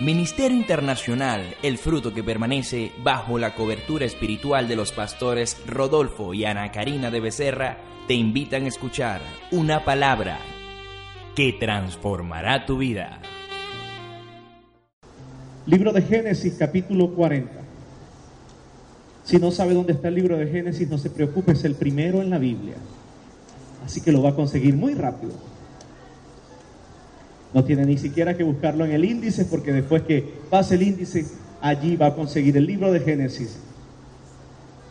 Ministerio Internacional, el fruto que permanece bajo la cobertura espiritual de los pastores Rodolfo y Ana Karina de Becerra, te invitan a escuchar una palabra que transformará tu vida. Libro de Génesis, capítulo 40. Si no sabe dónde está el libro de Génesis, no se preocupe, es el primero en la Biblia. Así que lo va a conseguir muy rápido. No tiene ni siquiera que buscarlo en el índice porque después que pase el índice, allí va a conseguir el libro de Génesis.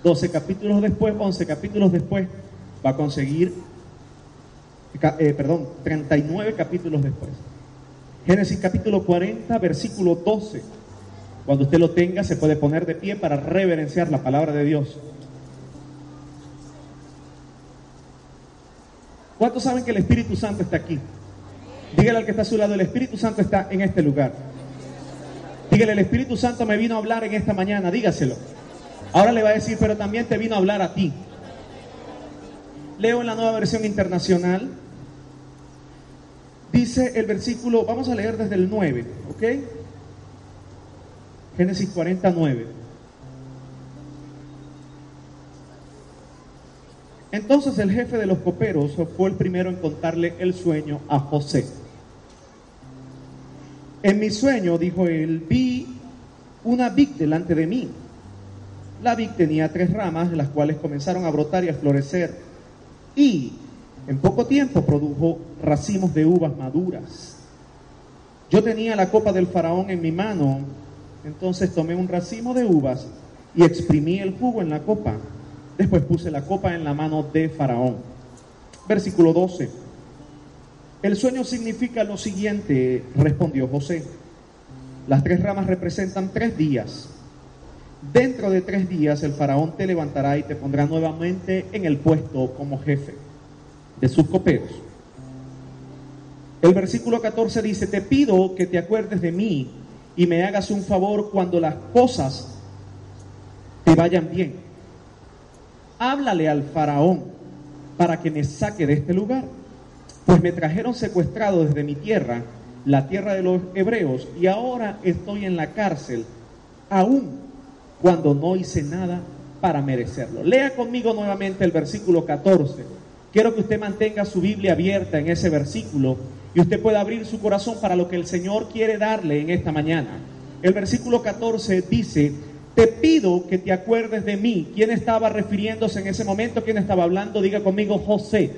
12 capítulos después, 11 capítulos después, va a conseguir, eh, perdón, 39 capítulos después. Génesis capítulo 40, versículo 12. Cuando usted lo tenga, se puede poner de pie para reverenciar la palabra de Dios. ¿Cuántos saben que el Espíritu Santo está aquí? Dígale al que está a su lado, el Espíritu Santo está en este lugar. Dígale, el Espíritu Santo me vino a hablar en esta mañana, dígaselo. Ahora le va a decir, pero también te vino a hablar a ti. Leo en la nueva versión internacional. Dice el versículo, vamos a leer desde el 9, ¿ok? Génesis 49. Entonces el jefe de los coperos fue el primero en contarle el sueño a José. En mi sueño, dijo él, vi una vid delante de mí. La vid tenía tres ramas, las cuales comenzaron a brotar y a florecer. Y en poco tiempo produjo racimos de uvas maduras. Yo tenía la copa del faraón en mi mano, entonces tomé un racimo de uvas y exprimí el jugo en la copa. Después puse la copa en la mano de faraón. Versículo 12. El sueño significa lo siguiente, respondió José. Las tres ramas representan tres días. Dentro de tres días el faraón te levantará y te pondrá nuevamente en el puesto como jefe de sus coperos. El versículo 14 dice, te pido que te acuerdes de mí y me hagas un favor cuando las cosas te vayan bien. Háblale al faraón para que me saque de este lugar pues me trajeron secuestrado desde mi tierra, la tierra de los hebreos, y ahora estoy en la cárcel, aún cuando no hice nada para merecerlo. Lea conmigo nuevamente el versículo 14. Quiero que usted mantenga su Biblia abierta en ese versículo y usted pueda abrir su corazón para lo que el Señor quiere darle en esta mañana. El versículo 14 dice, te pido que te acuerdes de mí. ¿Quién estaba refiriéndose en ese momento? ¿Quién estaba hablando? Diga conmigo, José.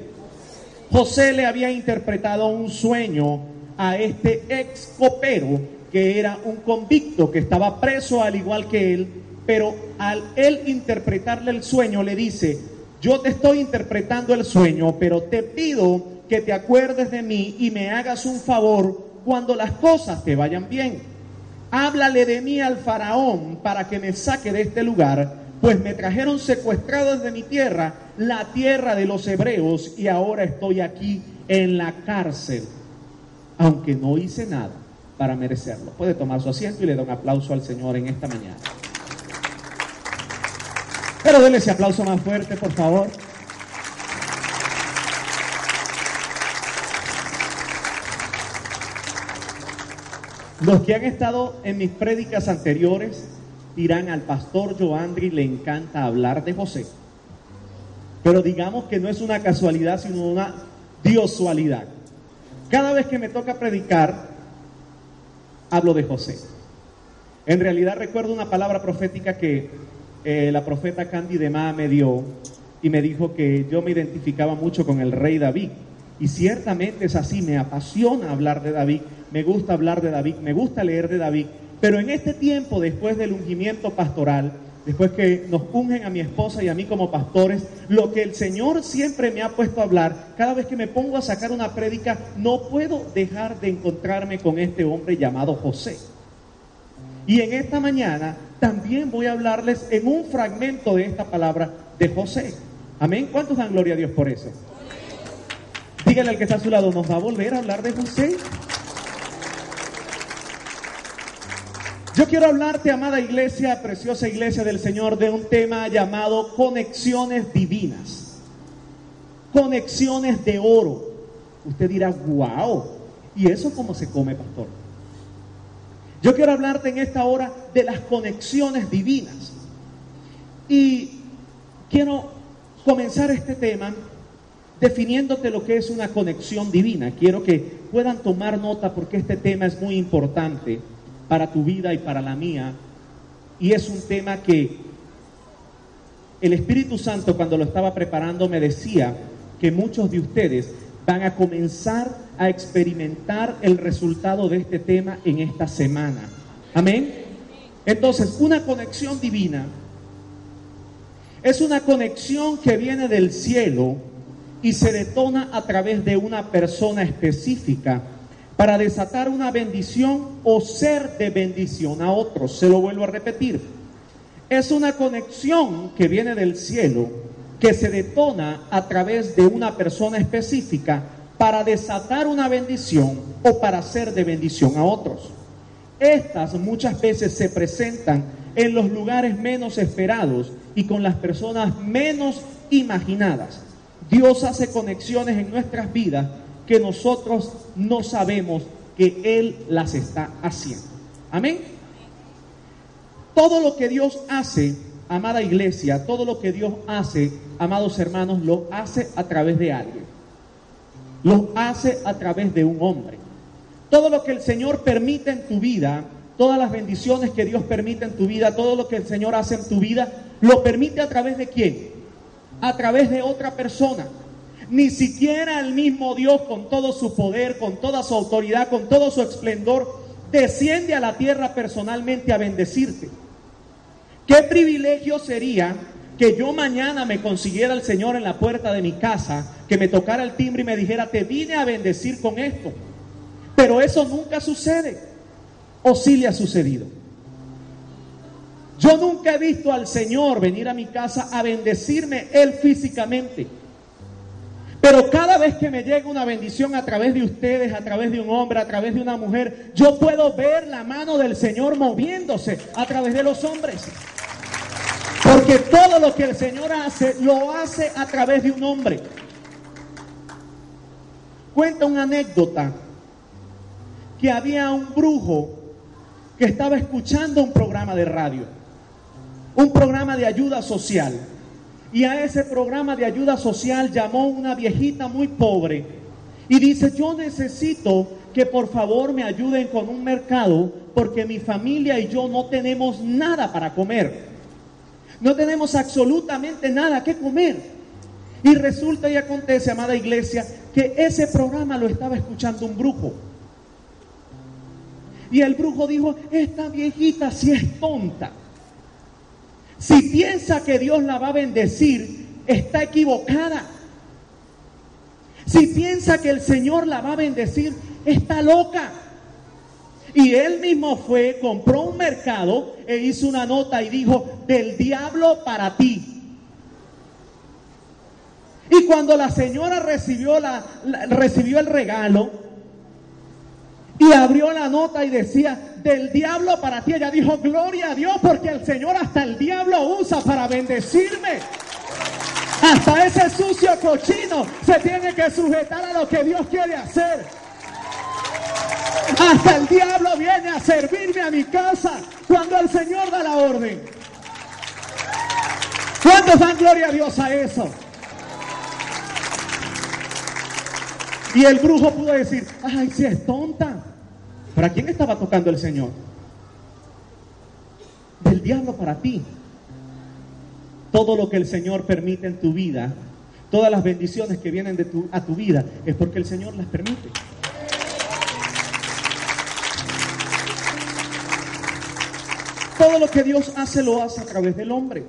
José le había interpretado un sueño a este ex copero que era un convicto que estaba preso al igual que él, pero al él interpretarle el sueño le dice, yo te estoy interpretando el sueño, pero te pido que te acuerdes de mí y me hagas un favor cuando las cosas te vayan bien. Háblale de mí al faraón para que me saque de este lugar pues me trajeron secuestrado desde mi tierra, la tierra de los hebreos, y ahora estoy aquí en la cárcel, aunque no hice nada para merecerlo. Puede tomar su asiento y le da un aplauso al Señor en esta mañana. Pero déle ese aplauso más fuerte, por favor. Los que han estado en mis prédicas anteriores dirán al pastor Joandri le encanta hablar de José. Pero digamos que no es una casualidad, sino una diosualidad. Cada vez que me toca predicar, hablo de José. En realidad recuerdo una palabra profética que eh, la profeta Candy de Ma me dio y me dijo que yo me identificaba mucho con el rey David. Y ciertamente es así, me apasiona hablar de David, me gusta hablar de David, me gusta leer de David, pero en este tiempo, después del ungimiento pastoral, después que nos ungen a mi esposa y a mí como pastores, lo que el Señor siempre me ha puesto a hablar, cada vez que me pongo a sacar una prédica, no puedo dejar de encontrarme con este hombre llamado José. Y en esta mañana también voy a hablarles en un fragmento de esta palabra de José. Amén. ¿Cuántos dan gloria a Dios por eso? Dígale al que está a su lado, ¿nos va a volver a hablar de José? Yo quiero hablarte, amada iglesia, preciosa iglesia del Señor, de un tema llamado conexiones divinas. Conexiones de oro. Usted dirá, wow, ¿y eso cómo se come, pastor? Yo quiero hablarte en esta hora de las conexiones divinas. Y quiero comenzar este tema definiéndote lo que es una conexión divina. Quiero que puedan tomar nota porque este tema es muy importante para tu vida y para la mía. Y es un tema que el Espíritu Santo cuando lo estaba preparando me decía que muchos de ustedes van a comenzar a experimentar el resultado de este tema en esta semana. Amén. Entonces, una conexión divina es una conexión que viene del cielo y se detona a través de una persona específica para desatar una bendición o ser de bendición a otros. Se lo vuelvo a repetir. Es una conexión que viene del cielo que se detona a través de una persona específica para desatar una bendición o para ser de bendición a otros. Estas muchas veces se presentan en los lugares menos esperados y con las personas menos imaginadas. Dios hace conexiones en nuestras vidas que nosotros no sabemos que Él las está haciendo. Amén. Todo lo que Dios hace, amada iglesia, todo lo que Dios hace, amados hermanos, lo hace a través de alguien. Lo hace a través de un hombre. Todo lo que el Señor permite en tu vida, todas las bendiciones que Dios permite en tu vida, todo lo que el Señor hace en tu vida, lo permite a través de quién? a través de otra persona. Ni siquiera el mismo Dios con todo su poder, con toda su autoridad, con todo su esplendor, desciende a la tierra personalmente a bendecirte. ¿Qué privilegio sería que yo mañana me consiguiera el Señor en la puerta de mi casa, que me tocara el timbre y me dijera, te vine a bendecir con esto? Pero eso nunca sucede. ¿O sí le ha sucedido? Yo nunca he visto al Señor venir a mi casa a bendecirme Él físicamente. Pero cada vez que me llega una bendición a través de ustedes, a través de un hombre, a través de una mujer, yo puedo ver la mano del Señor moviéndose a través de los hombres. Porque todo lo que el Señor hace, lo hace a través de un hombre. Cuenta una anécdota que había un brujo que estaba escuchando un programa de radio un programa de ayuda social. Y a ese programa de ayuda social llamó una viejita muy pobre y dice, yo necesito que por favor me ayuden con un mercado porque mi familia y yo no tenemos nada para comer. No tenemos absolutamente nada que comer. Y resulta y acontece, amada iglesia, que ese programa lo estaba escuchando un brujo. Y el brujo dijo, esta viejita si es tonta. Si piensa que Dios la va a bendecir, está equivocada. Si piensa que el Señor la va a bendecir, está loca. Y él mismo fue, compró un mercado e hizo una nota y dijo, del diablo para ti. Y cuando la señora recibió, la, recibió el regalo y abrió la nota y decía, del diablo para ti. Ella dijo, gloria a Dios, porque el Señor hasta el diablo usa para bendecirme. Hasta ese sucio cochino se tiene que sujetar a lo que Dios quiere hacer. Hasta el diablo viene a servirme a mi casa cuando el Señor da la orden. ¿Cuántos dan gloria a Dios a eso? Y el brujo pudo decir, ay, si es tonta. ¿Para quién estaba tocando el Señor? Del diablo para ti. Todo lo que el Señor permite en tu vida, todas las bendiciones que vienen a tu vida, es porque el Señor las permite. Todo lo que Dios hace lo hace a través del hombre.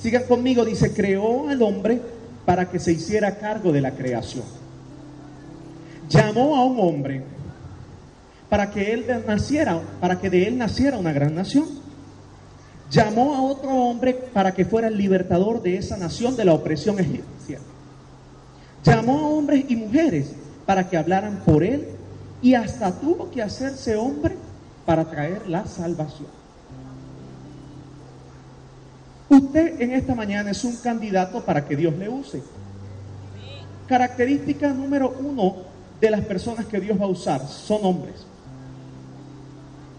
Sigan conmigo, dice, creó al hombre para que se hiciera cargo de la creación. Llamó a un hombre para que él naciera, para que de él naciera una gran nación. Llamó a otro hombre para que fuera el libertador de esa nación de la opresión egipcia. Llamó a hombres y mujeres para que hablaran por él y hasta tuvo que hacerse hombre para traer la salvación. Usted en esta mañana es un candidato para que Dios le use. Característica número uno de las personas que Dios va a usar son hombres.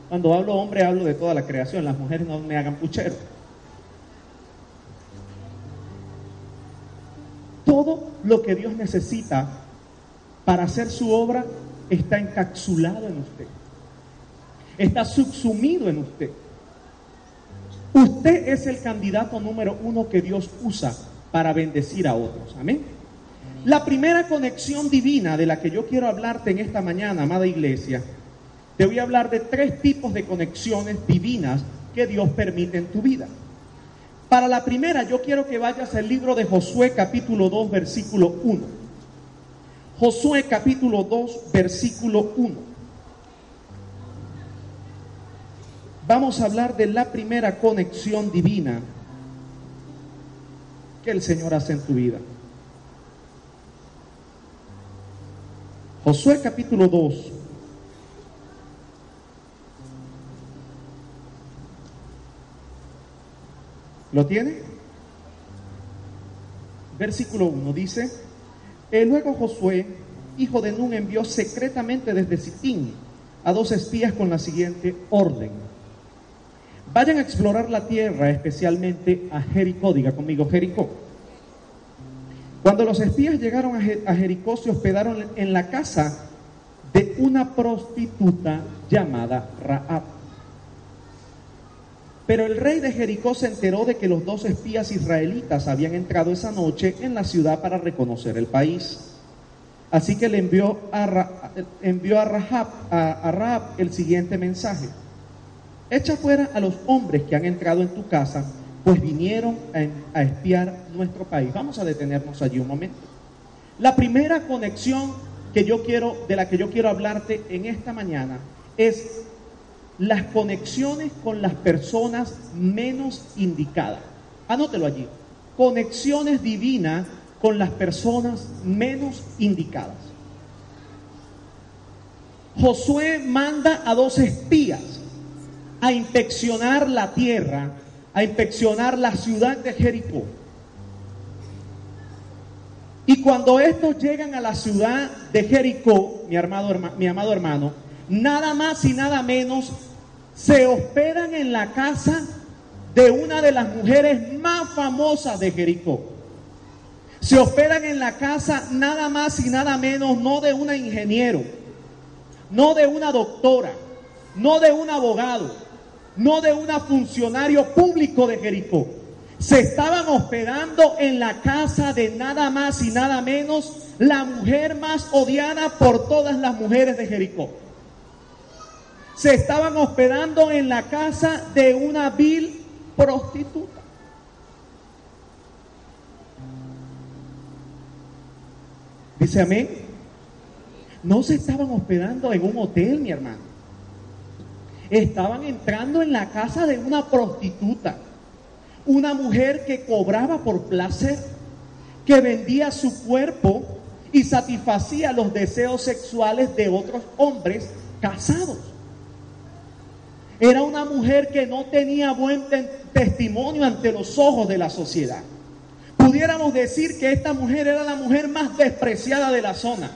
Cuando hablo hombre, hablo de toda la creación. Las mujeres no me hagan puchero. Todo lo que Dios necesita para hacer su obra está encapsulado en usted. Está subsumido en usted. Usted es el candidato número uno que Dios usa para bendecir a otros. Amén. La primera conexión divina de la que yo quiero hablarte en esta mañana, amada iglesia, te voy a hablar de tres tipos de conexiones divinas que Dios permite en tu vida. Para la primera, yo quiero que vayas al libro de Josué capítulo 2, versículo 1. Josué capítulo 2, versículo 1. Vamos a hablar de la primera conexión divina que el Señor hace en tu vida. Josué capítulo 2, ¿Lo tiene? Versículo 1 dice, eh, luego Josué, hijo de Nun, envió secretamente desde Sitín a dos espías con la siguiente orden. Vayan a explorar la tierra, especialmente a Jericó, diga conmigo Jericó. Cuando los espías llegaron a Jericó se hospedaron en la casa de una prostituta llamada Raab. Pero el rey de Jericó se enteró de que los dos espías israelitas habían entrado esa noche en la ciudad para reconocer el país. Así que le envió a, envió a, Rahab, a, Rahab el siguiente mensaje. Echa fuera a los hombres que han entrado en tu casa, pues vinieron a, a espiar nuestro país. Vamos a detenernos allí un momento. La primera conexión que yo quiero, de la que yo quiero hablarte en esta mañana es las conexiones con las personas menos indicadas. Anótelo allí. Conexiones divinas con las personas menos indicadas. Josué manda a dos espías a inspeccionar la tierra, a inspeccionar la ciudad de Jericó. Y cuando estos llegan a la ciudad de Jericó, mi, mi amado hermano, nada más y nada menos se hospedan en la casa de una de las mujeres más famosas de Jericó. Se hospedan en la casa nada más y nada menos, no de una ingeniero, no de una doctora, no de un abogado, no de una funcionario público de Jericó. Se estaban hospedando en la casa de nada más y nada menos la mujer más odiada por todas las mujeres de Jericó se estaban hospedando en la casa de una vil prostituta. Dice amén. No se estaban hospedando en un hotel, mi hermano. Estaban entrando en la casa de una prostituta. Una mujer que cobraba por placer, que vendía su cuerpo y satisfacía los deseos sexuales de otros hombres casados. Era una mujer que no tenía buen testimonio ante los ojos de la sociedad. Pudiéramos decir que esta mujer era la mujer más despreciada de la zona.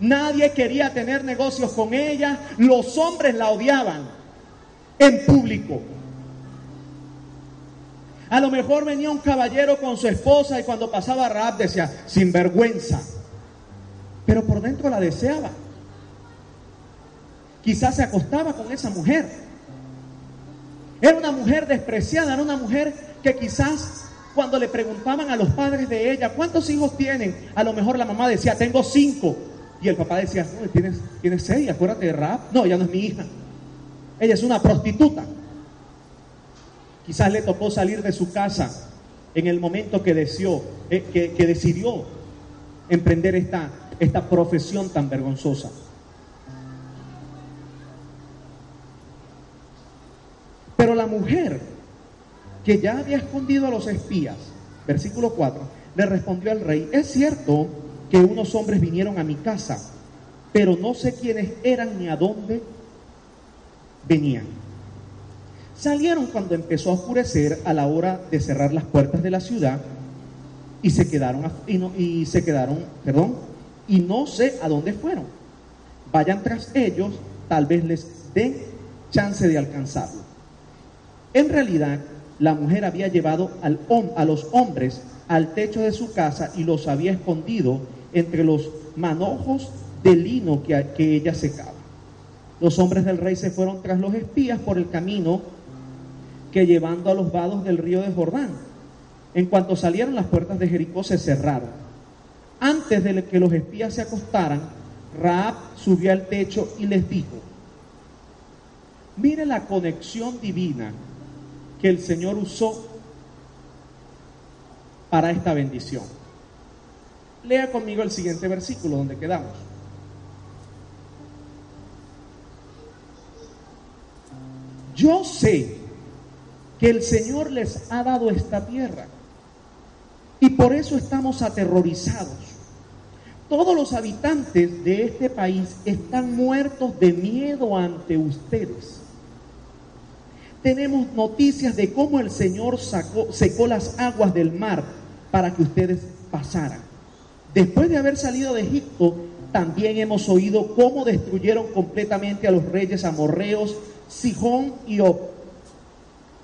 Nadie quería tener negocios con ella. Los hombres la odiaban en público. A lo mejor venía un caballero con su esposa y cuando pasaba Raab decía, sin vergüenza. Pero por dentro la deseaba. Quizás se acostaba con esa mujer. Era una mujer despreciada, era una mujer que quizás cuando le preguntaban a los padres de ella, ¿cuántos hijos tienen? A lo mejor la mamá decía, tengo cinco. Y el papá decía, no, tienes, seis, acuérdate de Rap. No, ella no es mi hija. Ella es una prostituta. Quizás le tocó salir de su casa en el momento que, deseó, eh, que, decidió emprender esta profesión tan vergonzosa. Pero la mujer que ya había escondido a los espías, versículo 4, le respondió al rey, es cierto que unos hombres vinieron a mi casa, pero no sé quiénes eran ni a dónde venían. Salieron cuando empezó a oscurecer a la hora de cerrar las puertas de la ciudad y se quedaron, perdón, y no sé a dónde fueron. Vayan tras ellos, tal vez les den chance de alcanzarlo. En realidad, la mujer había llevado al, a los hombres al techo de su casa y los había escondido entre los manojos de lino que, que ella secaba. Los hombres del rey se fueron tras los espías por el camino que llevando a los vados del río de Jordán. En cuanto salieron las puertas de Jericó se cerraron. Antes de que los espías se acostaran, Raab subió al techo y les dijo, mire la conexión divina que el Señor usó para esta bendición. Lea conmigo el siguiente versículo donde quedamos. Yo sé que el Señor les ha dado esta tierra y por eso estamos aterrorizados. Todos los habitantes de este país están muertos de miedo ante ustedes. Tenemos noticias de cómo el Señor sacó, secó las aguas del mar para que ustedes pasaran. Después de haber salido de Egipto, también hemos oído cómo destruyeron completamente a los reyes amorreos Sijón y Og,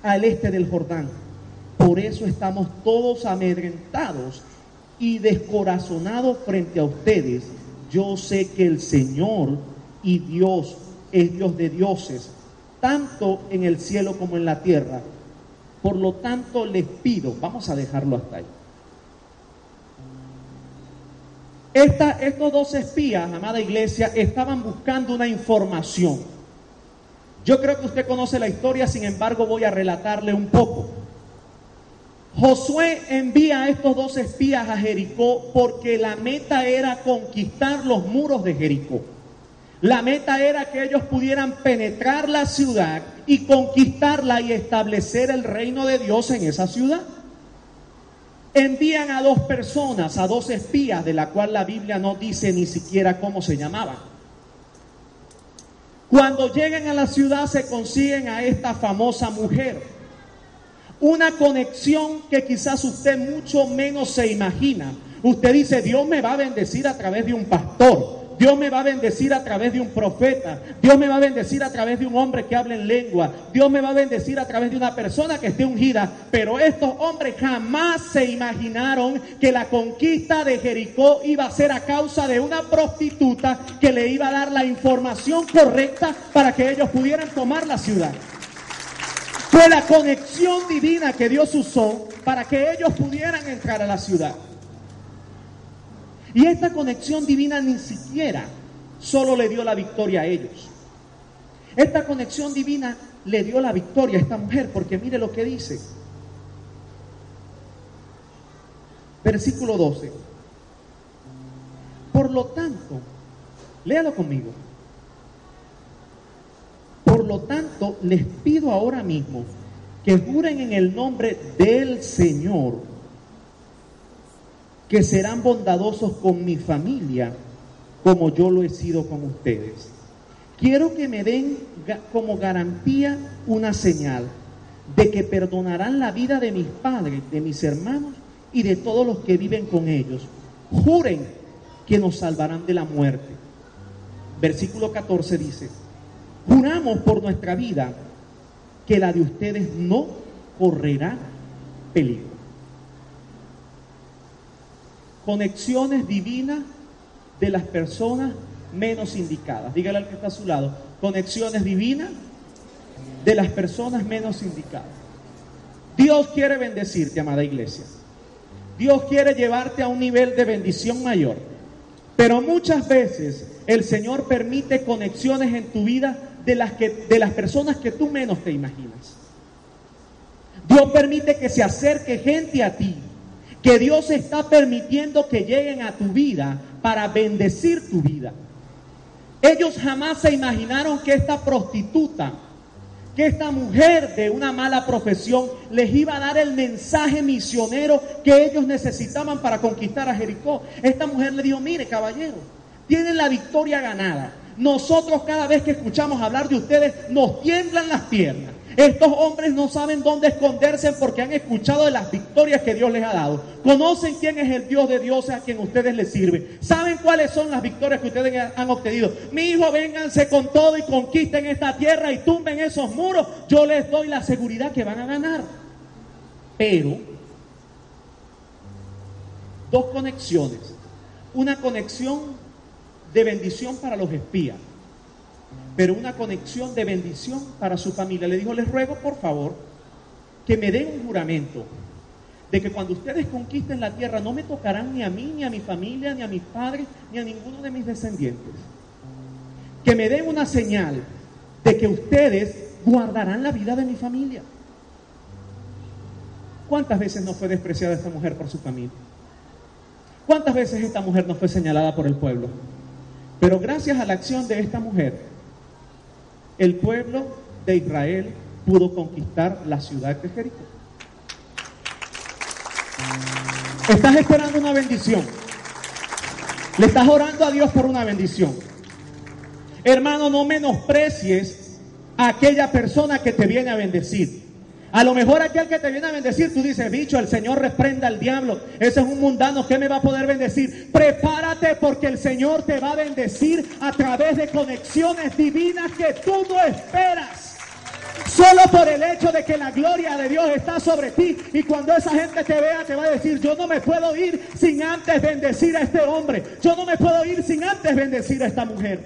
al este del Jordán. Por eso estamos todos amedrentados y descorazonados frente a ustedes. Yo sé que el Señor y Dios es Dios de dioses, tanto en el cielo como en la tierra. Por lo tanto, les pido, vamos a dejarlo hasta ahí. estos dos espías, amada iglesia, estaban buscando una información yo creo que usted conoce la historia, sin embargo voy a relatarle un poco. Josué envía a estos dos espías a Jericó porque la meta era conquistar los muros de Jericó. La meta era que ellos pudieran penetrar la ciudad y conquistarla y establecer el reino de Dios en esa ciudad. Envían a dos personas, a dos espías, de la cual la Biblia no dice ni siquiera cómo se llamaban. Cuando llegan a la ciudad se consiguen a esta famosa mujer. Una conexión que quizás usted mucho menos se imagina. Usted dice, Dios me va a bendecir a través de un pastor. Dios me va a bendecir a través de un profeta. Dios me va a bendecir a través de un hombre que hable en lengua. Dios me va a bendecir a través de una persona que esté ungida. Pero estos hombres jamás se imaginaron que la conquista de Jericó iba a ser a causa de una prostituta que le iba a dar la información correcta para que ellos pudieran tomar la ciudad. Fue la conexión divina que Dios usó para que ellos pudieran entrar a la ciudad. Y esta conexión divina ni siquiera solo le dio la victoria a ellos. Esta conexión divina le dio la victoria a esta mujer, porque mire lo que dice. Versículo 12. Por lo tanto, léalo conmigo. Por lo tanto, les pido ahora mismo que juren en el nombre del Señor que serán bondadosos con mi familia como yo lo he sido con ustedes. Quiero que me den como garantía una señal de que perdonarán la vida de mis padres, de mis hermanos y de todos los que viven con ellos. Juren que nos salvarán de la muerte. Versículo 14 dice, juramos por nuestra vida que la de ustedes no correrá peligro conexiones divinas de las personas menos indicadas. Dígale al que está a su lado, conexiones divinas de las personas menos indicadas. Dios quiere bendecirte, amada iglesia. Dios quiere llevarte a un nivel de bendición mayor. Pero muchas veces el Señor permite conexiones en tu vida de las, que, de las personas que tú menos te imaginas. Dios permite que se acerque gente a ti que Dios está permitiendo que lleguen a tu vida para bendecir tu vida. Ellos jamás se imaginaron que esta prostituta, que esta mujer de una mala profesión les iba a dar el mensaje misionero que ellos necesitaban para conquistar a Jericó. Esta mujer le dijo, mire caballero, tienen la victoria ganada. Nosotros cada vez que escuchamos hablar de ustedes nos tiemblan las piernas. Estos hombres no saben dónde esconderse porque han escuchado de las victorias que Dios les ha dado. Conocen quién es el Dios de Dios a quien ustedes les sirven. Saben cuáles son las victorias que ustedes han obtenido. Mi hijo, vénganse con todo y conquisten esta tierra y tumben esos muros. Yo les doy la seguridad que van a ganar. Pero, dos conexiones. Una conexión de bendición para los espías pero una conexión de bendición para su familia. Le dijo, les ruego por favor que me den un juramento de que cuando ustedes conquisten la tierra no me tocarán ni a mí, ni a mi familia, ni a mis padres, ni a ninguno de mis descendientes. Que me den una señal de que ustedes guardarán la vida de mi familia. ¿Cuántas veces no fue despreciada esta mujer por su familia? ¿Cuántas veces esta mujer no fue señalada por el pueblo? Pero gracias a la acción de esta mujer, el pueblo de Israel pudo conquistar la ciudad de Jericó. Estás esperando una bendición. Le estás orando a Dios por una bendición. Hermano, no menosprecies a aquella persona que te viene a bendecir. A lo mejor aquel que te viene a bendecir, tú dices, bicho, el Señor reprenda al diablo. Ese es un mundano que me va a poder bendecir. Prepárate porque el Señor te va a bendecir a través de conexiones divinas que tú no esperas. Solo por el hecho de que la gloria de Dios está sobre ti. Y cuando esa gente te vea, te va a decir, yo no me puedo ir sin antes bendecir a este hombre. Yo no me puedo ir sin antes bendecir a esta mujer.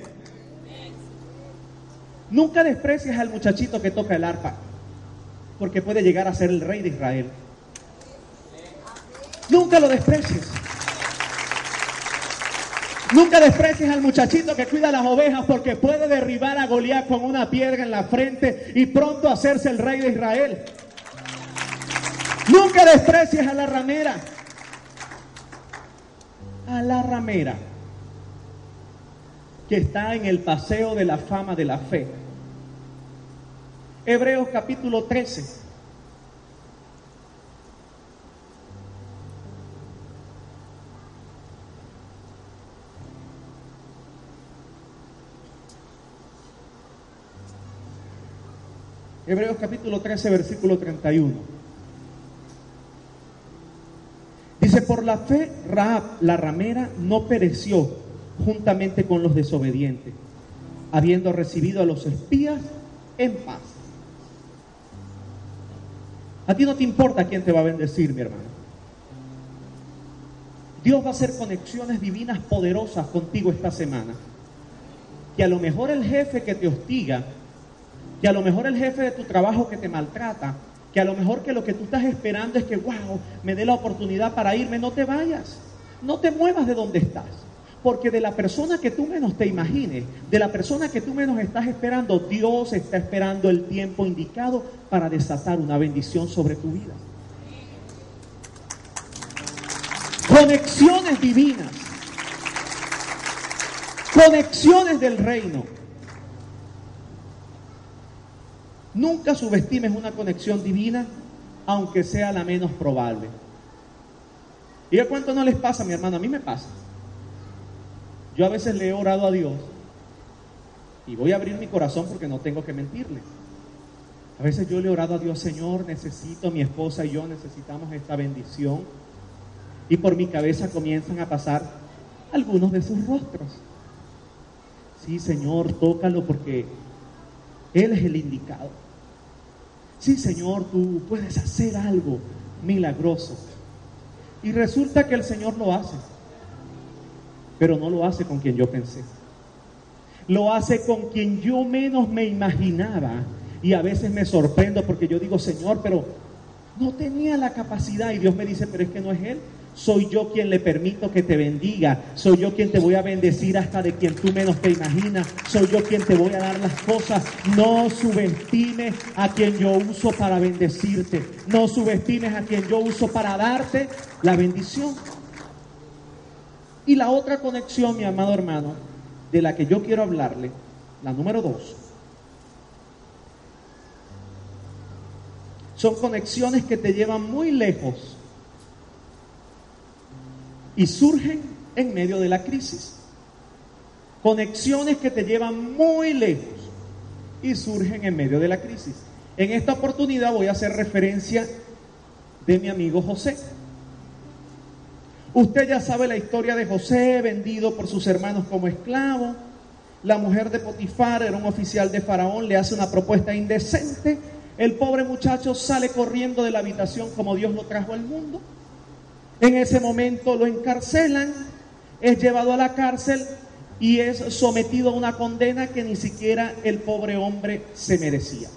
Nunca desprecies al muchachito que toca el arpa porque puede llegar a ser el rey de Israel. Nunca lo desprecies. Nunca desprecies al muchachito que cuida las ovejas porque puede derribar a Goliat con una piedra en la frente y pronto hacerse el rey de Israel. Nunca desprecies a la ramera. A la ramera que está en el paseo de la fama de la fe Hebreos capítulo 13. Hebreos capítulo 13, versículo 31. Dice, por la fe Raab, la ramera, no pereció juntamente con los desobedientes, habiendo recibido a los espías en paz. A ti no te importa quién te va a bendecir, mi hermano. Dios va a hacer conexiones divinas poderosas contigo esta semana. Que a lo mejor el jefe que te hostiga, que a lo mejor el jefe de tu trabajo que te maltrata, que a lo mejor que lo que tú estás esperando es que, wow, me dé la oportunidad para irme, no te vayas, no te muevas de donde estás. Porque de la persona que tú menos te imagines, de la persona que tú menos estás esperando, Dios está esperando el tiempo indicado para desatar una bendición sobre tu vida. Conexiones divinas. Conexiones del reino. Nunca subestimes una conexión divina, aunque sea la menos probable. ¿Y a cuánto no les pasa, mi hermano? A mí me pasa. Yo a veces le he orado a Dios y voy a abrir mi corazón porque no tengo que mentirle. A veces yo le he orado a Dios, Señor, necesito, mi esposa y yo necesitamos esta bendición. Y por mi cabeza comienzan a pasar algunos de sus rostros. Sí, Señor, tócalo porque Él es el indicado. Sí, Señor, tú puedes hacer algo milagroso. Y resulta que el Señor lo hace pero no lo hace con quien yo pensé. Lo hace con quien yo menos me imaginaba. Y a veces me sorprendo porque yo digo, Señor, pero no tenía la capacidad. Y Dios me dice, pero es que no es Él. Soy yo quien le permito que te bendiga. Soy yo quien te voy a bendecir hasta de quien tú menos te imaginas. Soy yo quien te voy a dar las cosas. No subestimes a quien yo uso para bendecirte. No subestimes a quien yo uso para darte la bendición. Y la otra conexión, mi amado hermano, de la que yo quiero hablarle, la número dos, son conexiones que te llevan muy lejos y surgen en medio de la crisis. Conexiones que te llevan muy lejos y surgen en medio de la crisis. En esta oportunidad voy a hacer referencia de mi amigo José. Usted ya sabe la historia de José, vendido por sus hermanos como esclavo. La mujer de Potifar era un oficial de Faraón, le hace una propuesta indecente. El pobre muchacho sale corriendo de la habitación como Dios lo trajo al mundo. En ese momento lo encarcelan, es llevado a la cárcel y es sometido a una condena que ni siquiera el pobre hombre se merecía.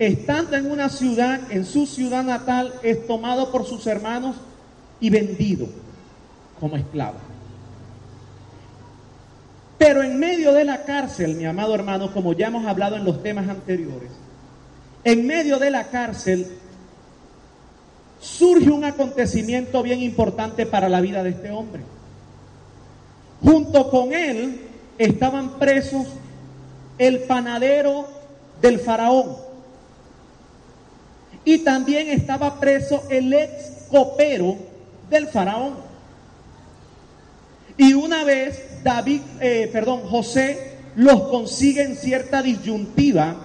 Estando en una ciudad, en su ciudad natal, es tomado por sus hermanos y vendido como esclavo. Pero en medio de la cárcel, mi amado hermano, como ya hemos hablado en los temas anteriores, en medio de la cárcel surge un acontecimiento bien importante para la vida de este hombre. Junto con él estaban presos el panadero del faraón. Y también estaba preso el ex copero del faraón. Y una vez David, eh, perdón, José los consigue en cierta disyuntiva,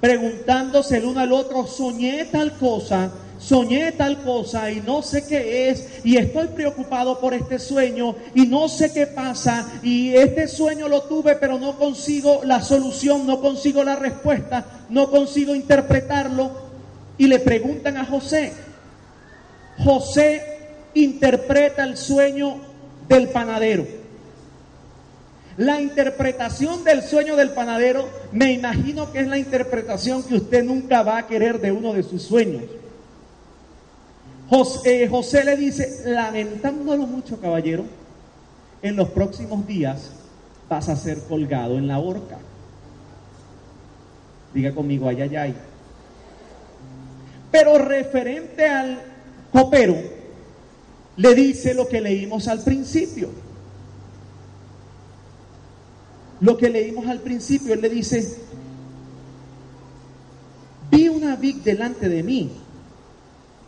preguntándose el uno al otro, soñé tal cosa, soñé tal cosa y no sé qué es y estoy preocupado por este sueño y no sé qué pasa y este sueño lo tuve pero no consigo la solución, no consigo la respuesta, no consigo interpretarlo y le preguntan a José. José interpreta el sueño del panadero. La interpretación del sueño del panadero, me imagino que es la interpretación que usted nunca va a querer de uno de sus sueños. José, eh, José le dice, lamentándolo mucho, caballero, en los próximos días vas a ser colgado en la horca. Diga conmigo, ay, ay, ay. Pero referente al copero, le dice lo que leímos al principio. Lo que leímos al principio, él le dice, vi una vid delante de mí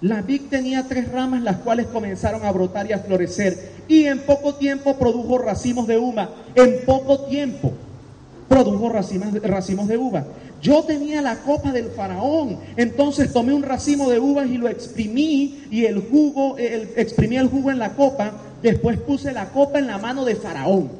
la vid tenía tres ramas las cuales comenzaron a brotar y a florecer y en poco tiempo produjo racimos de uva. En poco tiempo produjo racimos, de uva. Yo tenía la copa del faraón, entonces tomé un racimo de uvas y lo exprimí y el jugo, el, exprimí el jugo en la copa, después puse la copa en la mano de faraón.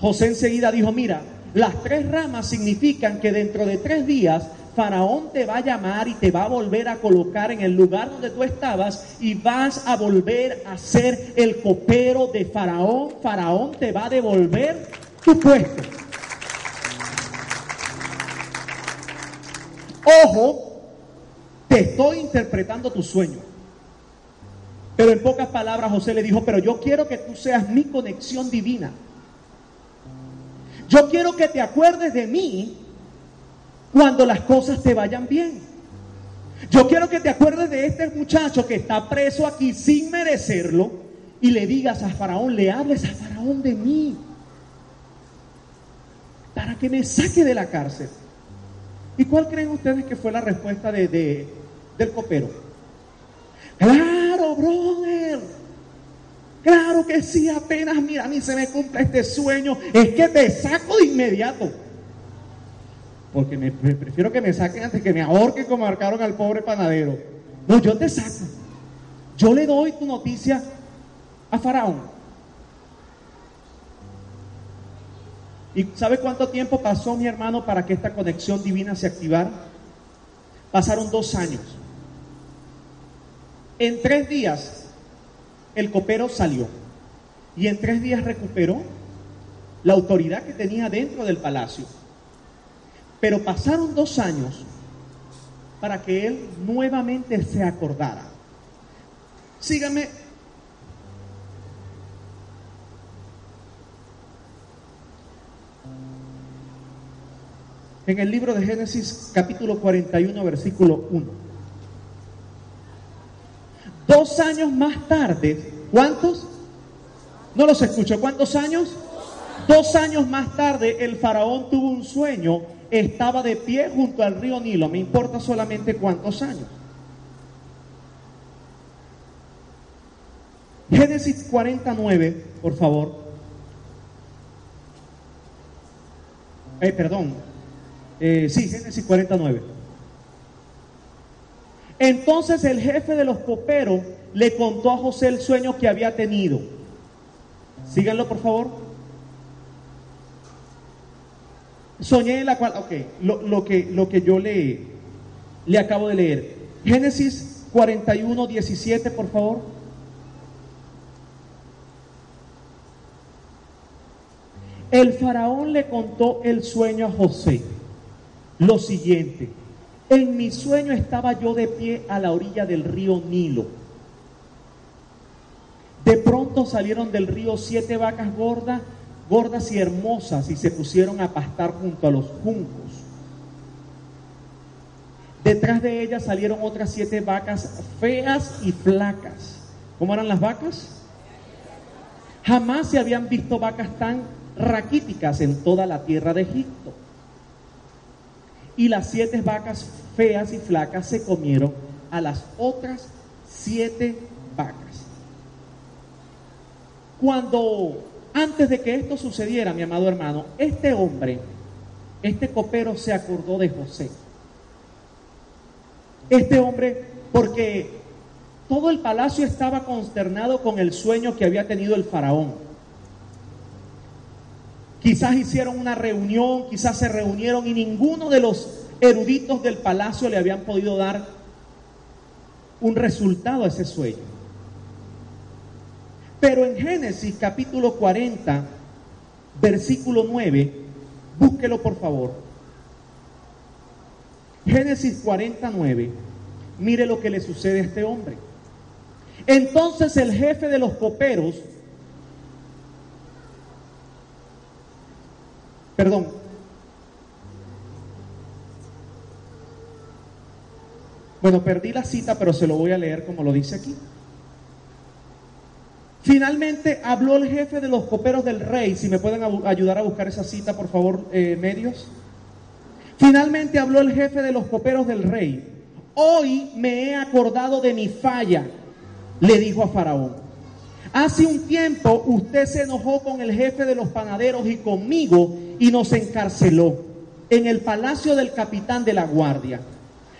José enseguida dijo, mira, las tres ramas significan que dentro de tres días Faraón te va a llamar y te va a volver a colocar en el lugar donde tú estabas y vas a volver a ser el copero de Faraón. Faraón te va a devolver tu puesto. Ojo, te estoy interpretando tu sueño. Pero en pocas palabras José le dijo, pero yo quiero que tú seas mi conexión divina. Yo quiero que te acuerdes de mí cuando las cosas te vayan bien. Yo quiero que te acuerdes de este muchacho que está preso aquí sin merecerlo y le digas a Faraón, le hables a Faraón de mí para que me saque de la cárcel. ¿Y cuál creen ustedes que fue la respuesta de, del copero? Claro, brother. Claro que sí, apenas mira, a mí se me cumple este sueño. Es que te saco de inmediato porque me, prefiero que me saquen antes que me ahorquen como marcaron al pobre panadero. No, yo te saco. Yo le doy tu noticia a Faraón. ¿Y sabe cuánto tiempo pasó mi hermano para que esta conexión divina se activara? Pasaron dos años. En tres días el copero salió y en tres días recuperó la autoridad que tenía dentro del palacio. Pero pasaron dos años para que él nuevamente se acordara. Sígame. En el libro de Génesis capítulo 41 versículo 1. Dos años más tarde, ¿cuántos? No los escucho, ¿cuántos años? Dos años más tarde el faraón tuvo un sueño estaba de pie junto al río Nilo, me importa solamente cuántos años. Génesis 49, por favor. Eh, perdón, Eh, sí, Génesis 49. Entonces el jefe de los coperos le contó a José el sueño que había tenido. Síganlo, por favor. Soñé la cual, ok, lo, que, lo que yo le, le acabo de leer. Génesis 41, 17, por favor. El faraón le contó el sueño a José. Lo siguiente, en mi sueño estaba yo de pie a la orilla del río Nilo. De pronto salieron del río siete vacas gordas gordas y hermosas y se pusieron a pastar junto a los juncos. Detrás de ellas salieron otras siete vacas feas y flacas. ¿Cómo eran las vacas? Jamás se habían visto vacas tan raquíticas en toda la tierra de Egipto. Y las siete vacas feas y flacas se comieron a las otras siete vacas. Cuando antes de que esto sucediera, mi amado hermano, este hombre, este copero se acordó de José. Este hombre, porque todo el palacio estaba consternado con el sueño que había tenido el faraón. Quizás hicieron una reunión, quizás se reunieron y ninguno de los eruditos del palacio le habían podido dar un resultado a ese sueño. Pero en Génesis capítulo 40, versículo 9, búsquelo por favor. Génesis 49, mire lo que le sucede a este hombre. Entonces el jefe de los coperos, perdón, bueno, perdí la cita, pero se lo voy a leer como lo dice aquí. Finalmente habló el jefe de los coperos del rey, si me pueden ayudar a buscar esa cita, por favor, eh, medios. Finalmente habló el jefe de los coperos del rey. Hoy me he acordado de mi falla, le dijo a Faraón. Hace un tiempo usted se enojó con el jefe de los panaderos y conmigo y nos encarceló en el palacio del capitán de la guardia.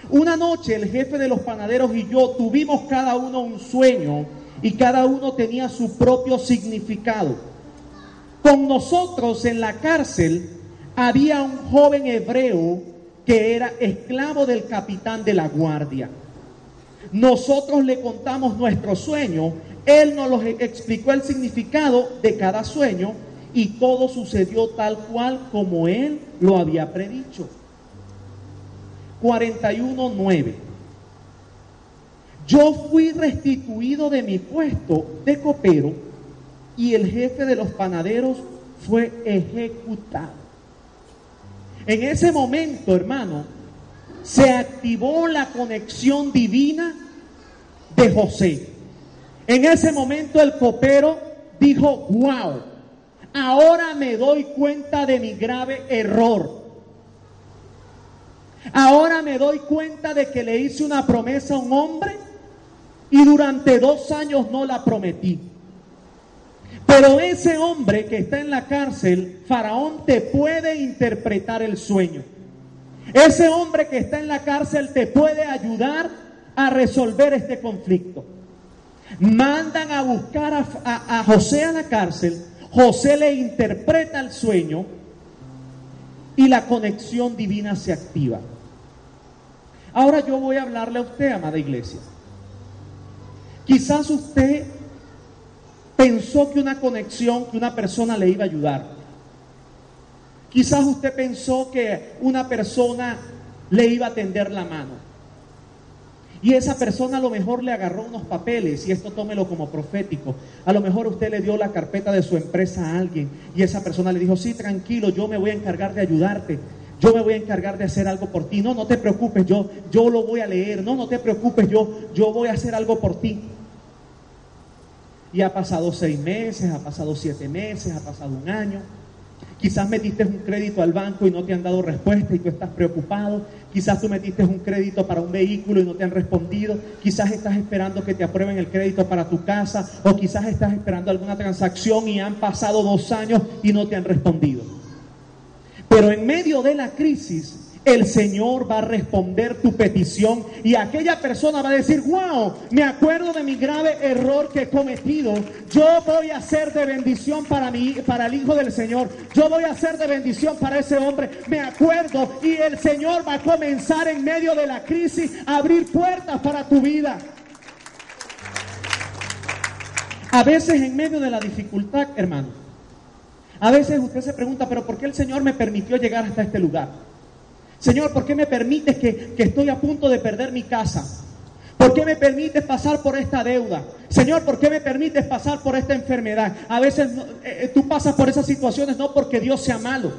Una noche el jefe de los panaderos y yo tuvimos cada uno un sueño y cada uno tenía su propio significado. Con nosotros en la cárcel había un joven hebreo que era esclavo del capitán de la guardia. Nosotros le contamos nuestro sueño, él nos explicó el significado de cada sueño y todo sucedió tal cual como él lo había predicho. 41.9 yo fui restituido de mi puesto de copero y el jefe de los panaderos fue ejecutado. En ese momento, hermano, se activó la conexión divina de José. En ese momento el copero dijo, wow, ahora me doy cuenta de mi grave error. Ahora me doy cuenta de que le hice una promesa a un hombre y durante dos años no la prometí. Pero ese hombre que está en la cárcel, Faraón te puede interpretar el sueño. Ese hombre que está en la cárcel te puede ayudar a resolver este conflicto. Mandan a buscar a, José a la cárcel, José le interpreta el sueño y la conexión divina se activa. Ahora yo voy a hablarle a usted, amada iglesia. Quizás usted pensó que una conexión, que una persona le iba a ayudar. Quizás usted pensó que una persona le iba a tender la mano. Y esa persona a lo mejor le agarró unos papeles, y esto tómelo como profético. A lo mejor usted le dio la carpeta de su empresa a alguien, y esa persona le dijo, sí, tranquilo, yo me voy a encargar de ayudarte yo me voy a encargar de hacer algo por ti. No, no te preocupes, yo, yo lo voy a leer. No, no te preocupes, yo, yo voy a hacer algo por ti. Y ha pasado seis meses, ha pasado siete meses, ha pasado un año. Quizás metiste un crédito al banco y no te han dado respuesta y tú estás preocupado. Quizás tú metiste un crédito para un vehículo y no te han respondido. Quizás estás esperando que te aprueben el crédito para tu casa o quizás estás esperando alguna transacción y han pasado dos años y no te han respondido. Pero en medio de la crisis, el Señor va a responder tu petición y aquella persona va a decir, wow, me acuerdo de mi grave error que he cometido. Yo voy a ser de bendición para mí, para el Hijo del Señor. Yo voy a ser de bendición para ese hombre. Me acuerdo y el Señor va a comenzar en medio de la crisis a abrir puertas para tu vida. A veces en medio de la dificultad, hermano, a veces usted se pregunta, pero ¿por qué el Señor me permitió llegar hasta este lugar? Señor, ¿por qué me permites que, estoy a punto de perder mi casa? ¿Por qué me permites pasar por esta deuda? Señor, ¿por qué me permites pasar por esta enfermedad? A veces eh, eh, tú pasas por esas situaciones no porque Dios sea malo,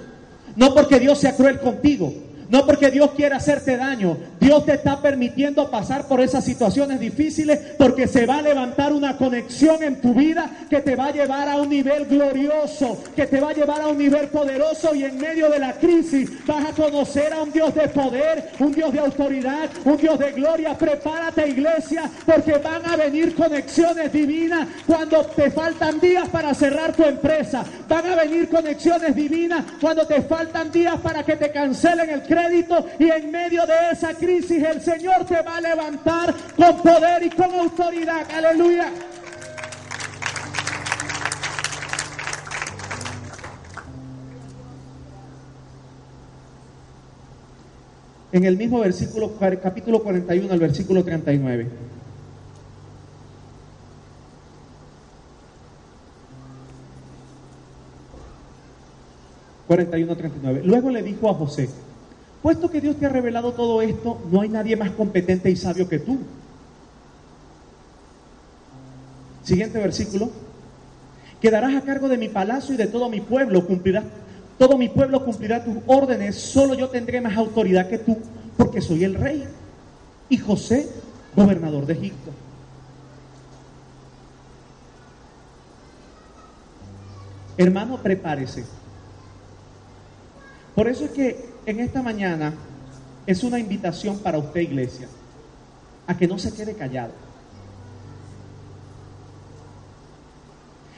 no porque Dios sea cruel contigo, no porque Dios quiera hacerte daño. Dios te está permitiendo pasar por esas situaciones difíciles porque se va a levantar una conexión en tu vida que te va a llevar a un nivel glorioso, que te va a llevar a un nivel poderoso y en medio de la crisis vas a conocer a un Dios de poder, un Dios de autoridad, un Dios de gloria. Prepárate iglesia porque van a venir conexiones divinas cuando te faltan días para cerrar tu empresa. Van a venir conexiones divinas cuando te faltan días para que te cancelen el crédito y en medio de esa crisis el Señor te va a levantar con poder y con autoridad. Aleluya. En el mismo versículo, capítulo 41, al versículo 39. 41, 39. Luego le dijo a José, Puesto que Dios te ha revelado todo esto, no hay nadie más competente y sabio que tú. Siguiente versículo. Quedarás a cargo de mi palacio y de todo mi pueblo. Cumplirás, todo mi pueblo cumplirá tus órdenes. Solo yo tendré más autoridad que tú, porque soy el rey. Y José, gobernador de Egipto. Hermano, prepárese. Por eso es que en esta mañana es una invitación para usted, iglesia, a que no se quede callado.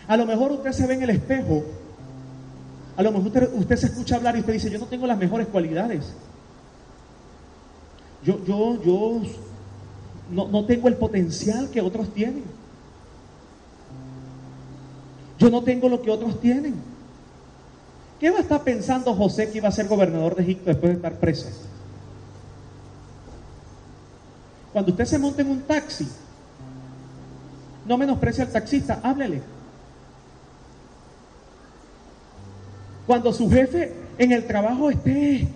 A lo mejor usted se ve en el espejo, a lo mejor usted, se escucha hablar y usted dice, yo no tengo las mejores cualidades. Yo, yo, yo no, no tengo el potencial que otros tienen. Yo no tengo lo que otros tienen. ¿Qué va a estar pensando José que iba a ser gobernador de Egipto después de estar preso? Cuando usted se monte en un taxi, no menosprecie al taxista, háblele. Cuando su jefe en el trabajo esté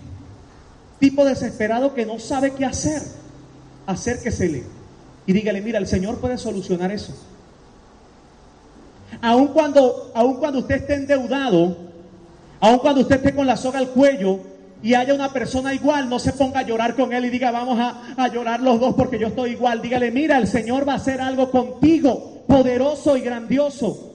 tipo desesperado que no sabe qué hacer, acérquesele y dígale, mira, el Señor puede solucionar eso. Aun cuando, aun cuando usted esté endeudado, Aun cuando usted esté con la soga al cuello y haya una persona igual, no se ponga a llorar con él y diga, vamos a, llorar los dos porque yo estoy igual. Dígale, mira, el Señor va a hacer algo contigo, poderoso y grandioso.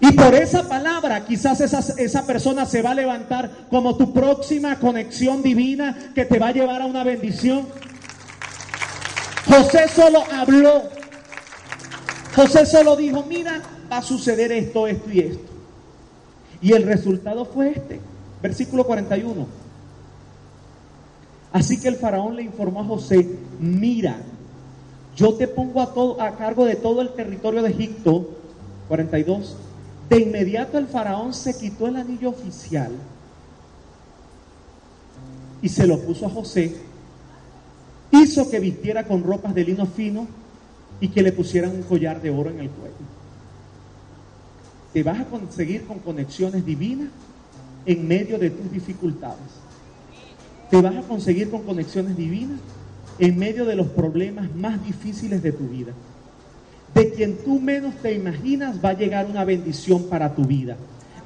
Y por esa palabra quizás esa, esa, persona se va a levantar como tu próxima conexión divina que te va a llevar a una bendición. José solo habló. José solo dijo, mira, va a suceder esto, esto y esto. Y el resultado fue este, versículo 41. Así que el faraón le informó a José, mira, yo te pongo a, todo, a cargo de todo el territorio de Egipto, 42. De inmediato el faraón se quitó el anillo oficial y se lo puso a José. Hizo que vistiera con ropas de lino fino y que le pusieran un collar de oro en el cuello te vas a conseguir con conexiones divinas en medio de tus dificultades. Te vas a conseguir con conexiones divinas en medio de los problemas más difíciles de tu vida. De quien tú menos te imaginas va a llegar una bendición para tu vida.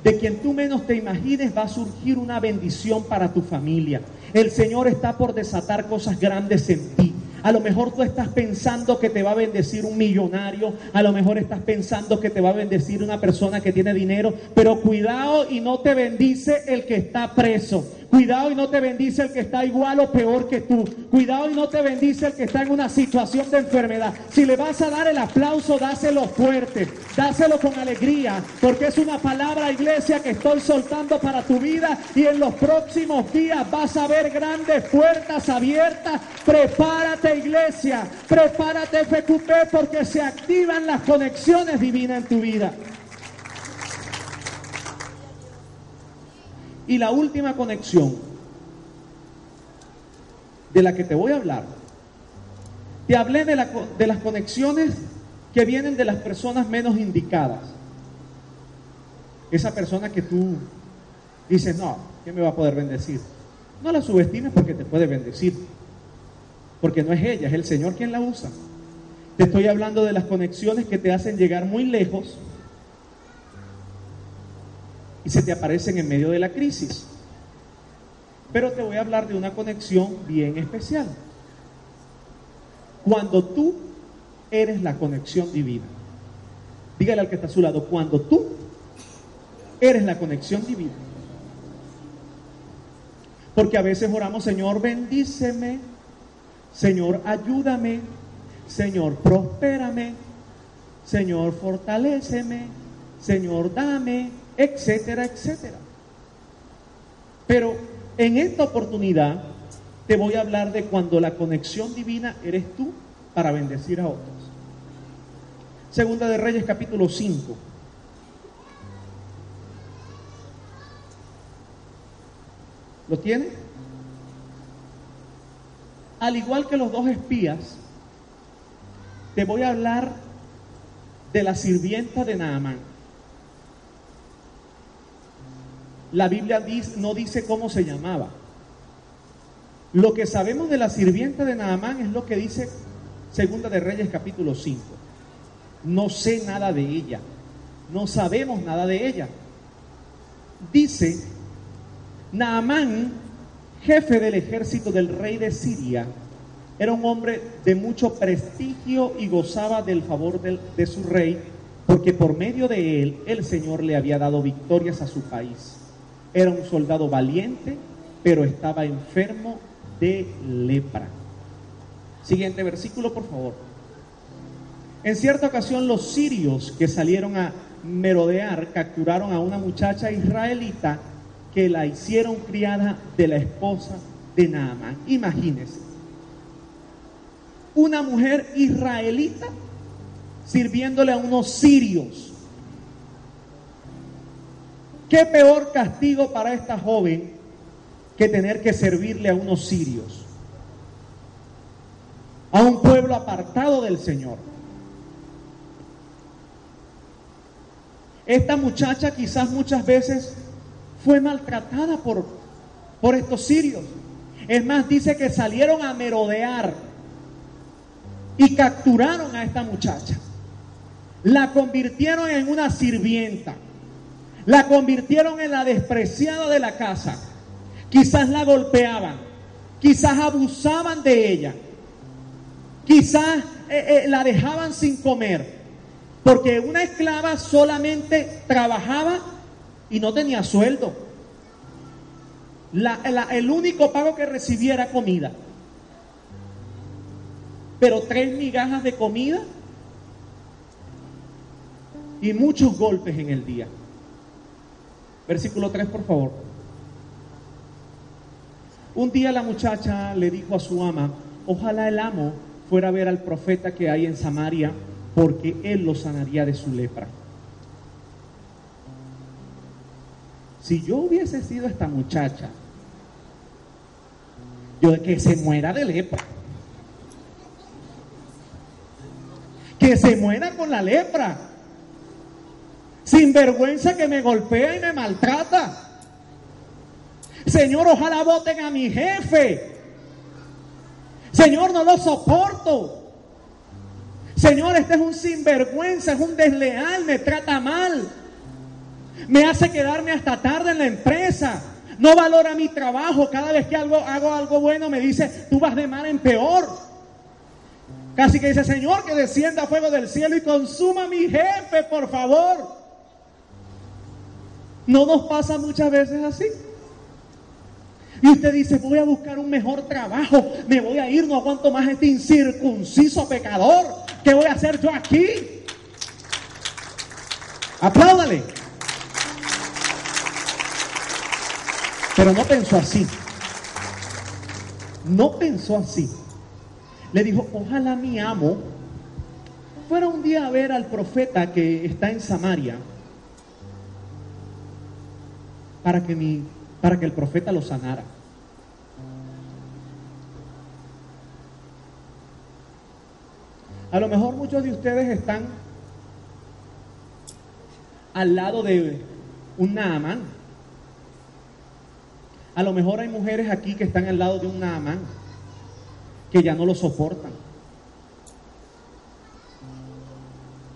De quien tú menos te imagines va a surgir una bendición para tu familia. El Señor está por desatar cosas grandes en ti. A lo mejor tú estás pensando que te va a bendecir un millonario, a lo mejor estás pensando que te va a bendecir una persona que tiene dinero, pero cuidado y no te bendice el que está preso. Cuidado y no te bendice el que está igual o peor que tú. Cuidado y no te bendice el que está en una situación de enfermedad. Si le vas a dar el aplauso, dáselo fuerte, dáselo con alegría, porque es una palabra, iglesia, que estoy soltando para tu vida y en los próximos días vas a ver grandes puertas abiertas. Prepárate, iglesia, prepárate, FQP, porque se activan las conexiones divinas en tu vida. Y la última conexión de la que te voy a hablar, te hablé de, de las conexiones que vienen de las personas menos indicadas. Esa persona que tú dices, no, ¿qué me va a poder bendecir? No la subestimes porque te puede bendecir. Porque no es ella, es el Señor quien la usa. Te estoy hablando de las conexiones que te hacen llegar muy lejos y se te aparecen en medio de la crisis. Pero te voy a hablar de una conexión bien especial. Cuando tú eres la conexión divina. Dígale al que está a su lado, cuando tú eres la conexión divina. Porque a veces oramos, Señor, bendíceme, Señor, ayúdame, Señor, prospérame, Señor, fortaléceme, Señor, dame, etcétera, etcétera. Pero en esta oportunidad te voy a hablar de cuando la conexión divina eres tú para bendecir a otros. Segunda de Reyes capítulo 5. ¿Lo tiene? Al igual que los dos espías, te voy a hablar de la sirvienta de Naamán. La Biblia no dice cómo se llamaba. Lo que sabemos de la sirvienta de Naamán es lo que dice Segunda de Reyes capítulo 5. No sé nada de ella. No sabemos nada de ella. Dice, Naamán, jefe del ejército del rey de Siria, era un hombre de mucho prestigio y gozaba del favor de su rey, porque por medio de él el Señor le había dado victorias a su país. Era un soldado valiente, pero estaba enfermo de lepra. Siguiente versículo, por favor. En cierta ocasión los sirios que salieron a merodear capturaron a una muchacha israelita que la hicieron criada de la esposa de Naamán. Imagínense. Una mujer israelita sirviéndole a unos sirios. ¿Qué peor castigo para esta joven que tener que servirle a unos sirios? A un pueblo apartado del Señor. Esta muchacha quizás muchas veces fue maltratada por, por estos sirios. Es más, dice que salieron a merodear y capturaron a esta muchacha. La convirtieron en una sirvienta. La convirtieron en la despreciada de la casa. Quizás la golpeaban, quizás abusaban de ella, quizás eh, eh, la dejaban sin comer, porque una esclava solamente trabajaba y no tenía sueldo. el único pago que recibía era comida. Pero tres migajas de comida y muchos golpes en el día. Versículo 3, por favor. Un día la muchacha le dijo a su ama, ojalá el amo fuera a ver al profeta que hay en Samaria, porque él lo sanaría de su lepra. Si yo hubiese sido esta muchacha, yo que se muera de lepra. Que se muera con la lepra sin vergüenza que me golpea y me maltrata. Señor, ojalá voten a mi jefe. Señor, no lo soporto. Señor, este es un sinvergüenza, es un desleal, me trata mal. Me hace quedarme hasta tarde en la empresa. No valora mi trabajo. Cada vez que hago, algo bueno me dice, tú vas de mal en peor. Casi que dice, Señor, que descienda fuego del cielo y consuma mi jefe, por favor. ¿No nos pasa muchas veces así? Y usted dice, voy a buscar un mejor trabajo, me voy a ir, no aguanto más este incircunciso pecador. ¿Qué voy a hacer yo aquí? Apláudale. Pero no pensó así. No pensó así. Le dijo, ojalá mi amo fuera un día a ver al profeta que está en Samaria para que, mi, para que el profeta lo sanara. A lo mejor muchos de ustedes están al lado de un Naamán. A lo mejor hay mujeres aquí que están al lado de un Naamán, que ya no lo soportan.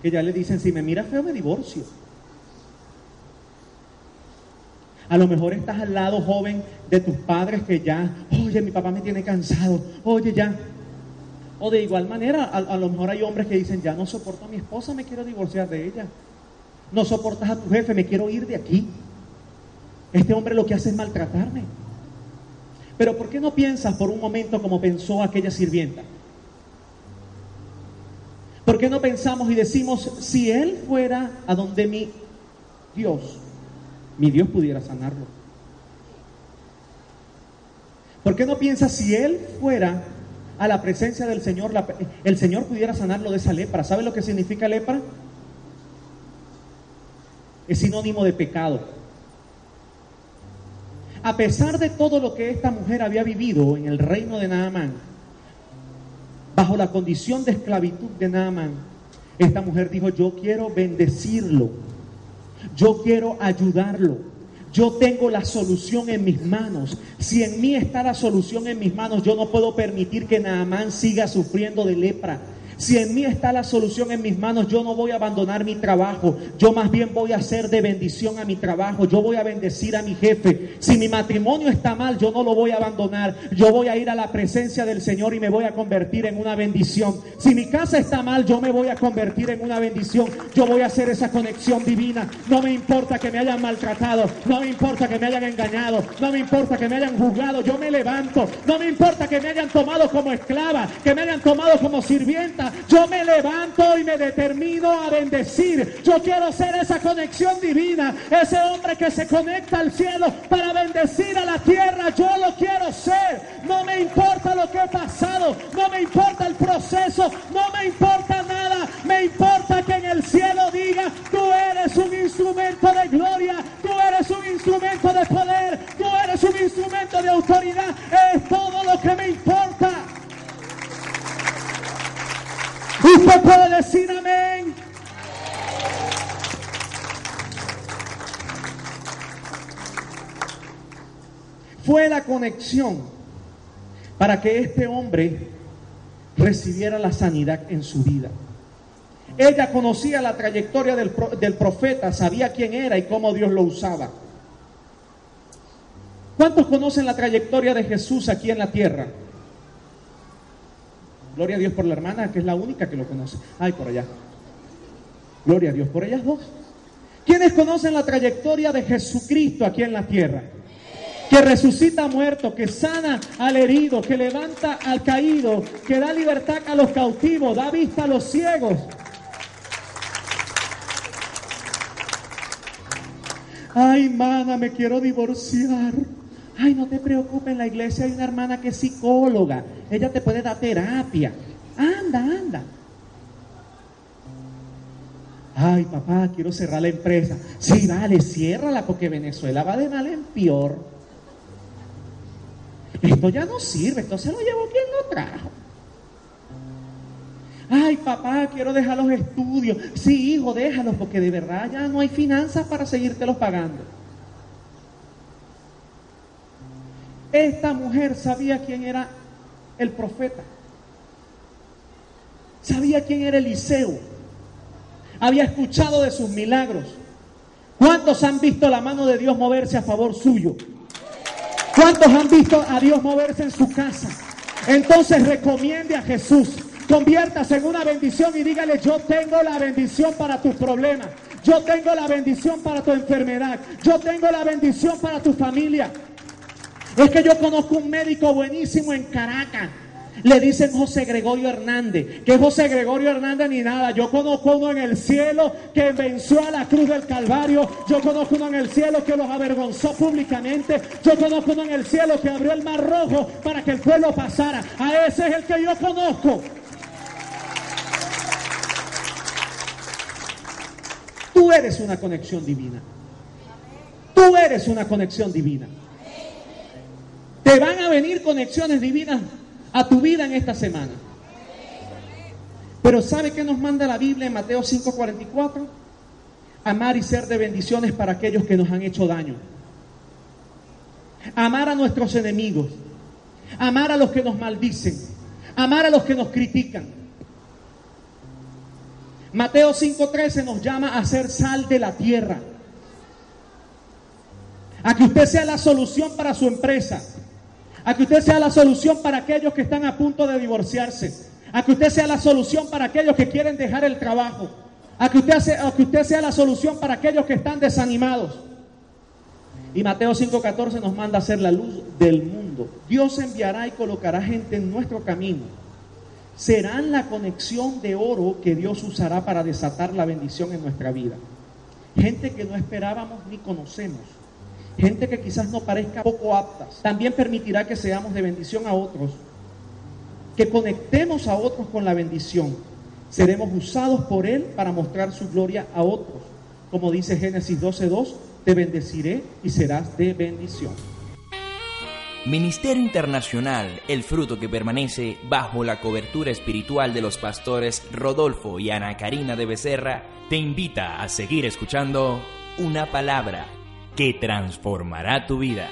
Que ya le dicen, si me mira feo me divorcio. A lo mejor estás al lado joven de tus padres que ya, oye, mi papá me tiene cansado, oye, ya. O de igual manera, a, lo mejor hay hombres que dicen, ya no soporto a mi esposa, me quiero divorciar de ella. No soportas a tu jefe, me quiero ir de aquí. Este hombre lo que hace es maltratarme. Pero ¿por qué no piensas por un momento como pensó aquella sirvienta? ¿Por qué no pensamos y decimos, si él fuera a donde mi Dios, mi Dios pudiera sanarlo? ¿Por qué no piensas si él fuera a la presencia del Señor, la, el Señor pudiera sanarlo de esa lepra? ¿Sabe lo que significa lepra? Es sinónimo de pecado. A pesar de todo lo que esta mujer había vivido en el reino de Naamán, bajo la condición de esclavitud de Naamán, esta mujer dijo, yo quiero bendecirlo, yo quiero ayudarlo, yo tengo la solución en mis manos. Si en mí está la solución en mis manos, yo no puedo permitir que Naamán siga sufriendo de lepra. Si en mí está la solución en mis manos, yo no voy a abandonar mi trabajo. Yo más bien voy a hacer de bendición a mi trabajo. Yo voy a bendecir a mi jefe. Si mi matrimonio está mal, yo no lo voy a abandonar. Yo voy a ir a la presencia del Señor y me voy a convertir en una bendición. Si mi casa está mal, yo me voy a convertir en una bendición. Yo voy a hacer esa conexión divina. No me importa que me hayan maltratado. No me importa que me hayan engañado. No me importa que me hayan juzgado. Yo me levanto. No me importa que me hayan tomado como esclava. Que me hayan tomado como sirvienta yo me levanto y me determino a bendecir. Yo quiero ser esa conexión divina, ese hombre que se conecta al cielo para bendecir a la tierra. Yo lo quiero ser. No me importa lo que he pasado, no me importa el proceso, no me importa nada. Me importa que en el cielo diga, tú eres un instrumento de gloria, tú eres un instrumento de poder, tú eres un instrumento de autoridad. Es todo lo que me importa. Usted puede decir amén. Fue la conexión para que este hombre recibiera la sanidad en su vida. Ella conocía la trayectoria del, del, profeta, sabía quién era y cómo Dios lo usaba. ¿Cuántos conocen la trayectoria de Jesús aquí en la tierra? Gloria a Dios por la hermana, que es la única que lo conoce. Ay, por allá. Gloria a Dios por ellas dos. ¿Quiénes conocen la trayectoria de Jesucristo aquí en la tierra? Que resucita muerto, que sana al herido, que levanta al caído, que da libertad a los cautivos, da vista a los ciegos. Ay, mana, me quiero divorciar. Ay, no te preocupes, en la iglesia hay una hermana que es psicóloga. Ella te puede dar terapia. Anda, anda. Ay, papá, quiero cerrar la empresa. Sí, vale, ciérrala porque Venezuela va de mal en peor. Esto ya no sirve, esto se lo llevó quien lo trajo. Ay, papá, quiero dejar los estudios. Sí, hijo, déjalos porque de verdad ya no hay finanzas para seguírtelos pagando. Esta mujer sabía quién era el profeta. Sabía quién era Eliseo. Había escuchado de sus milagros. ¿Cuántos han visto la mano de Dios moverse a favor suyo? ¿Cuántos han visto a Dios moverse en su casa? Entonces recomiende a Jesús. Conviértase en una bendición y dígale, yo tengo la bendición para tus problemas. Yo tengo la bendición para tu enfermedad. Yo tengo la bendición para tu familia. Es que yo conozco un médico buenísimo en Caracas. Le dicen José Gregorio Hernández, que José Gregorio Hernández ni nada. Yo conozco uno en el cielo que venció a la cruz del Calvario. Yo conozco uno en el cielo que los avergonzó públicamente. Yo conozco uno en el cielo que abrió el mar rojo para que el pueblo pasara. A ese es el que yo conozco. Tú eres una conexión divina. Tú eres una conexión divina. Te van a venir conexiones divinas a tu vida en esta semana. Pero ¿sabe qué nos manda la Biblia en Mateo 5:44? Amar y ser de bendiciones para aquellos que nos han hecho daño. Amar a nuestros enemigos. Amar a los que nos maldicen. Amar a los que nos critican. Mateo 5:13 nos llama a ser sal de la tierra. A que usted sea la solución para su empresa. A que usted sea la solución para aquellos que están a punto de divorciarse. A que usted sea la solución para aquellos que quieren dejar el trabajo. A que usted sea, a que usted sea la solución para aquellos que están desanimados. Y Mateo 5:14 nos manda a ser la luz del mundo. Dios enviará y colocará gente en nuestro camino serán la conexión de oro que Dios usará para desatar la bendición en nuestra vida. Gente que no esperábamos ni conocemos. Gente que quizás no parezca poco aptas. También permitirá que seamos de bendición a otros. Que conectemos a otros con la bendición. Seremos usados por Él para mostrar su gloria a otros. Como dice Génesis 12.2, te bendeciré y serás de bendición. Ministerio Internacional, el fruto que permanece bajo la cobertura espiritual de los pastores Rodolfo y Ana Karina de Becerra, te invita a seguir escuchando una palabra que transformará tu vida.